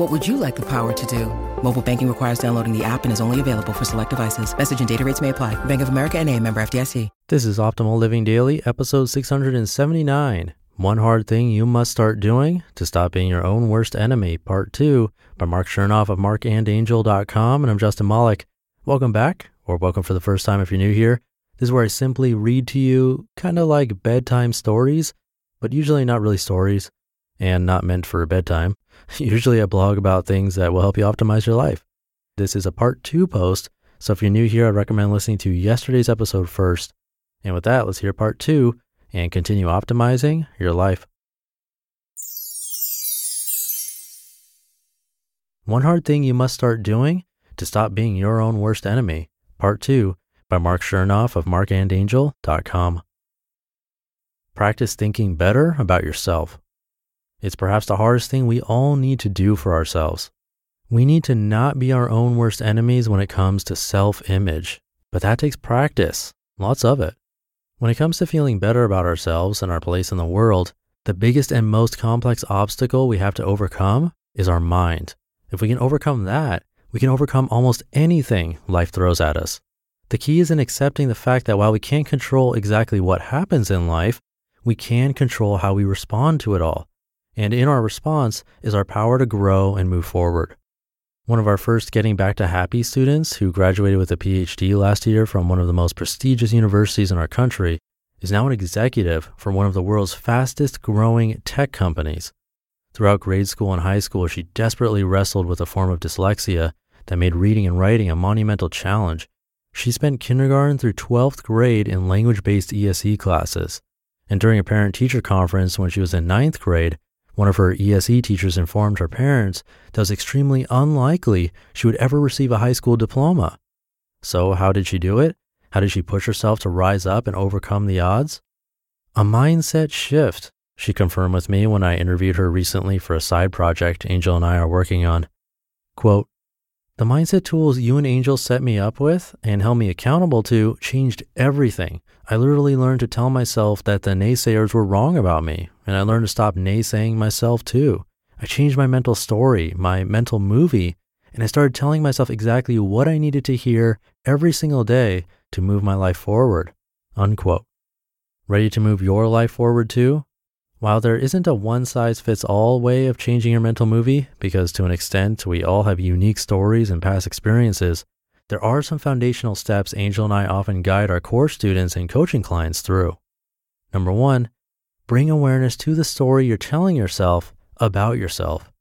What would you like the power to do? Mobile banking requires downloading the app and is only available for select devices. Message and data rates may apply. Bank of America and a member FDIC. This is Optimal Living Daily, episode 679. One Hard Thing You Must Start Doing to Stop Being Your Own Worst Enemy, Part 2 by Mark Chernoff of markandangel.com. And I'm Justin Malik. Welcome back, or welcome for the first time if you're new here. This is where I simply read to you kind of like bedtime stories, but usually not really stories and not meant for bedtime. Usually I blog about things that will help you optimize your life. This is a part two post, so if you're new here, I'd recommend listening to yesterday's episode first. And with that, let's hear part two and continue optimizing your life. One hard thing you must start doing to stop being your own worst enemy. Part two by Mark Chernoff of markandangel.com. Practice thinking better about yourself. It's perhaps the hardest thing we all need to do for ourselves. We need to not be our own worst enemies when it comes to self image, but that takes practice, lots of it. When it comes to feeling better about ourselves and our place in the world, the biggest and most complex obstacle we have to overcome is our mind. If we can overcome that, we can overcome almost anything life throws at us. The key is in accepting the fact that while we can't control exactly what happens in life, we can control how we respond to it all. And in our response is our power to grow and move forward. One of our first Getting Back to Happy students, who graduated with a PhD last year from one of the most prestigious universities in our country, is now an executive for one of the world's fastest growing tech companies. Throughout grade school and high school, she desperately wrestled with a form of dyslexia that made reading and writing a monumental challenge. She spent kindergarten through 12th grade in language based ESE classes. And during a parent teacher conference when she was in ninth grade, one of her ESE teachers informed her parents that it was extremely unlikely she would ever receive a high school diploma. So, how did she do it? How did she push herself to rise up and overcome the odds? A mindset shift, she confirmed with me when I interviewed her recently for a side project Angel and I are working on. Quote, the mindset tools you and Angel set me up with and held me accountable to changed everything. I literally learned to tell myself that the naysayers were wrong about me, and I learned to stop naysaying myself too. I changed my mental story, my mental movie, and I started telling myself exactly what I needed to hear every single day to move my life forward. Unquote. Ready to move your life forward too? While there isn't a one size fits all way of changing your mental movie, because to an extent we all have unique stories and past experiences, there are some foundational steps Angel and I often guide our core students and coaching clients through. Number one, bring awareness to the story you're telling yourself about yourself.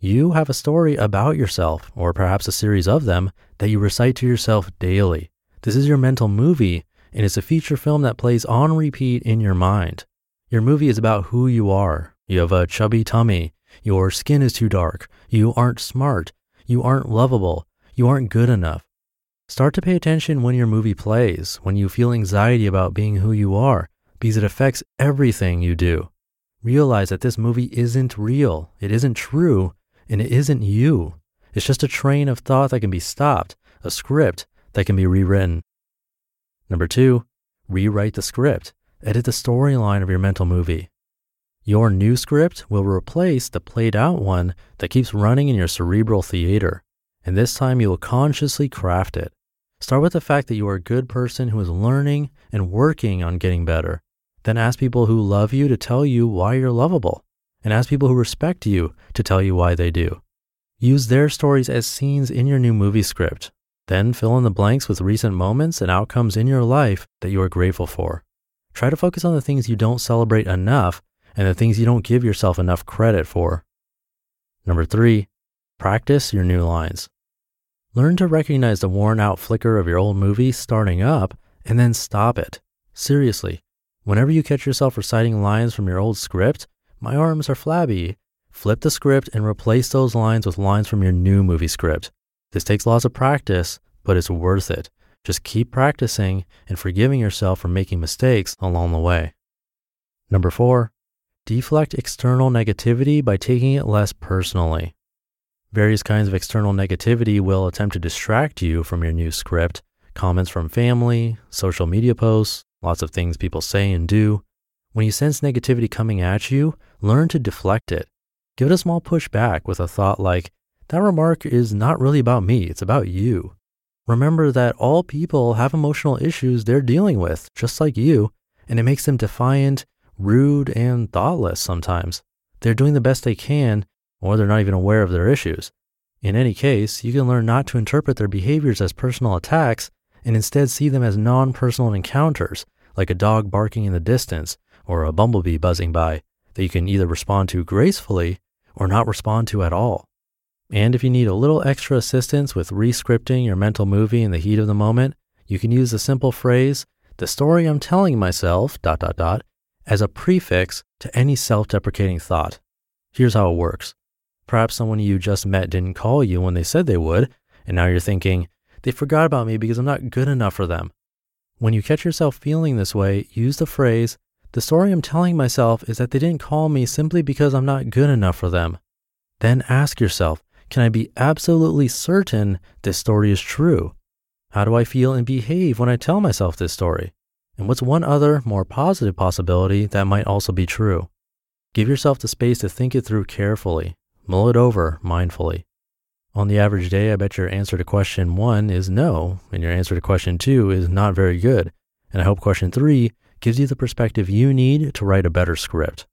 You have a story about yourself, or perhaps a series of them, that you recite to yourself daily. This is your mental movie, and it's a feature film that plays on repeat in your mind. Your movie is about who you are. You have a chubby tummy. Your skin is too dark. You aren't smart. You aren't lovable. You aren't good enough. Start to pay attention when your movie plays, when you feel anxiety about being who you are, because it affects everything you do. Realize that this movie isn't real, it isn't true, and it isn't you. It's just a train of thought that can be stopped, a script that can be rewritten. Number two, rewrite the script. Edit the storyline of your mental movie. Your new script will replace the played out one that keeps running in your cerebral theater, and this time you will consciously craft it. Start with the fact that you are a good person who is learning and working on getting better. Then ask people who love you to tell you why you're lovable, and ask people who respect you to tell you why they do. Use their stories as scenes in your new movie script. Then fill in the blanks with recent moments and outcomes in your life that you are grateful for. Try to focus on the things you don't celebrate enough and the things you don't give yourself enough credit for. Number three, practice your new lines. Learn to recognize the worn out flicker of your old movie starting up and then stop it. Seriously, whenever you catch yourself reciting lines from your old script, my arms are flabby. Flip the script and replace those lines with lines from your new movie script. This takes lots of practice, but it's worth it. Just keep practicing and forgiving yourself for making mistakes along the way. Number four, deflect external negativity by taking it less personally. Various kinds of external negativity will attempt to distract you from your new script. Comments from family, social media posts, lots of things people say and do. When you sense negativity coming at you, learn to deflect it. Give it a small push back with a thought like, that remark is not really about me, it's about you. Remember that all people have emotional issues they're dealing with, just like you, and it makes them defiant, rude, and thoughtless sometimes. They're doing the best they can, or they're not even aware of their issues. In any case, you can learn not to interpret their behaviors as personal attacks and instead see them as non personal encounters, like a dog barking in the distance or a bumblebee buzzing by, that you can either respond to gracefully or not respond to at all. And if you need a little extra assistance with re-scripting your mental movie in the heat of the moment, you can use the simple phrase, the story I'm telling myself, dot, dot, dot, as a prefix to any self deprecating thought. Here's how it works. Perhaps someone you just met didn't call you when they said they would, and now you're thinking, they forgot about me because I'm not good enough for them. When you catch yourself feeling this way, use the phrase, the story I'm telling myself is that they didn't call me simply because I'm not good enough for them. Then ask yourself, can I be absolutely certain this story is true? How do I feel and behave when I tell myself this story? And what's one other, more positive possibility that might also be true? Give yourself the space to think it through carefully, mull it over mindfully. On the average day, I bet your answer to question one is no, and your answer to question two is not very good. And I hope question three gives you the perspective you need to write a better script.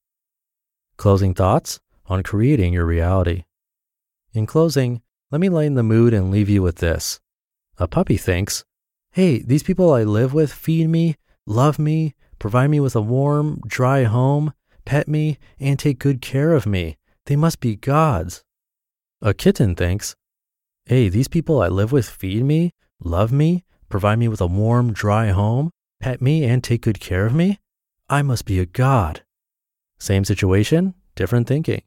Closing thoughts on creating your reality. In closing, let me lighten the mood and leave you with this. A puppy thinks, hey, these people I live with feed me, love me, provide me with a warm, dry home, pet me, and take good care of me. They must be gods. A kitten thinks, hey, these people I live with feed me, love me, provide me with a warm, dry home, pet me, and take good care of me. I must be a god. Same situation, different thinking.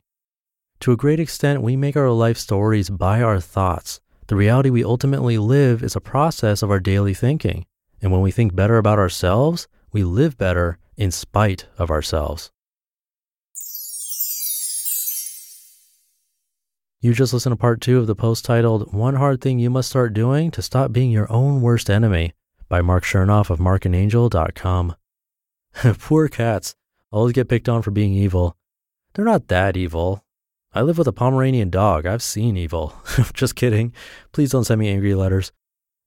To a great extent, we make our life stories by our thoughts. The reality we ultimately live is a process of our daily thinking. And when we think better about ourselves, we live better in spite of ourselves. You just listened to part two of the post titled One Hard Thing You Must Start Doing to Stop Being Your Own Worst Enemy by Mark Chernoff of markandangel.com. Poor cats always get picked on for being evil. They're not that evil. I live with a Pomeranian dog. I've seen evil. Just kidding. Please don't send me angry letters.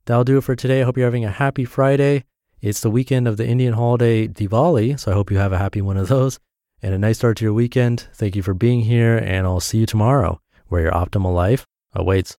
That'll do it for today. I hope you're having a happy Friday. It's the weekend of the Indian holiday Diwali, so I hope you have a happy one of those and a nice start to your weekend. Thank you for being here, and I'll see you tomorrow where your optimal life awaits.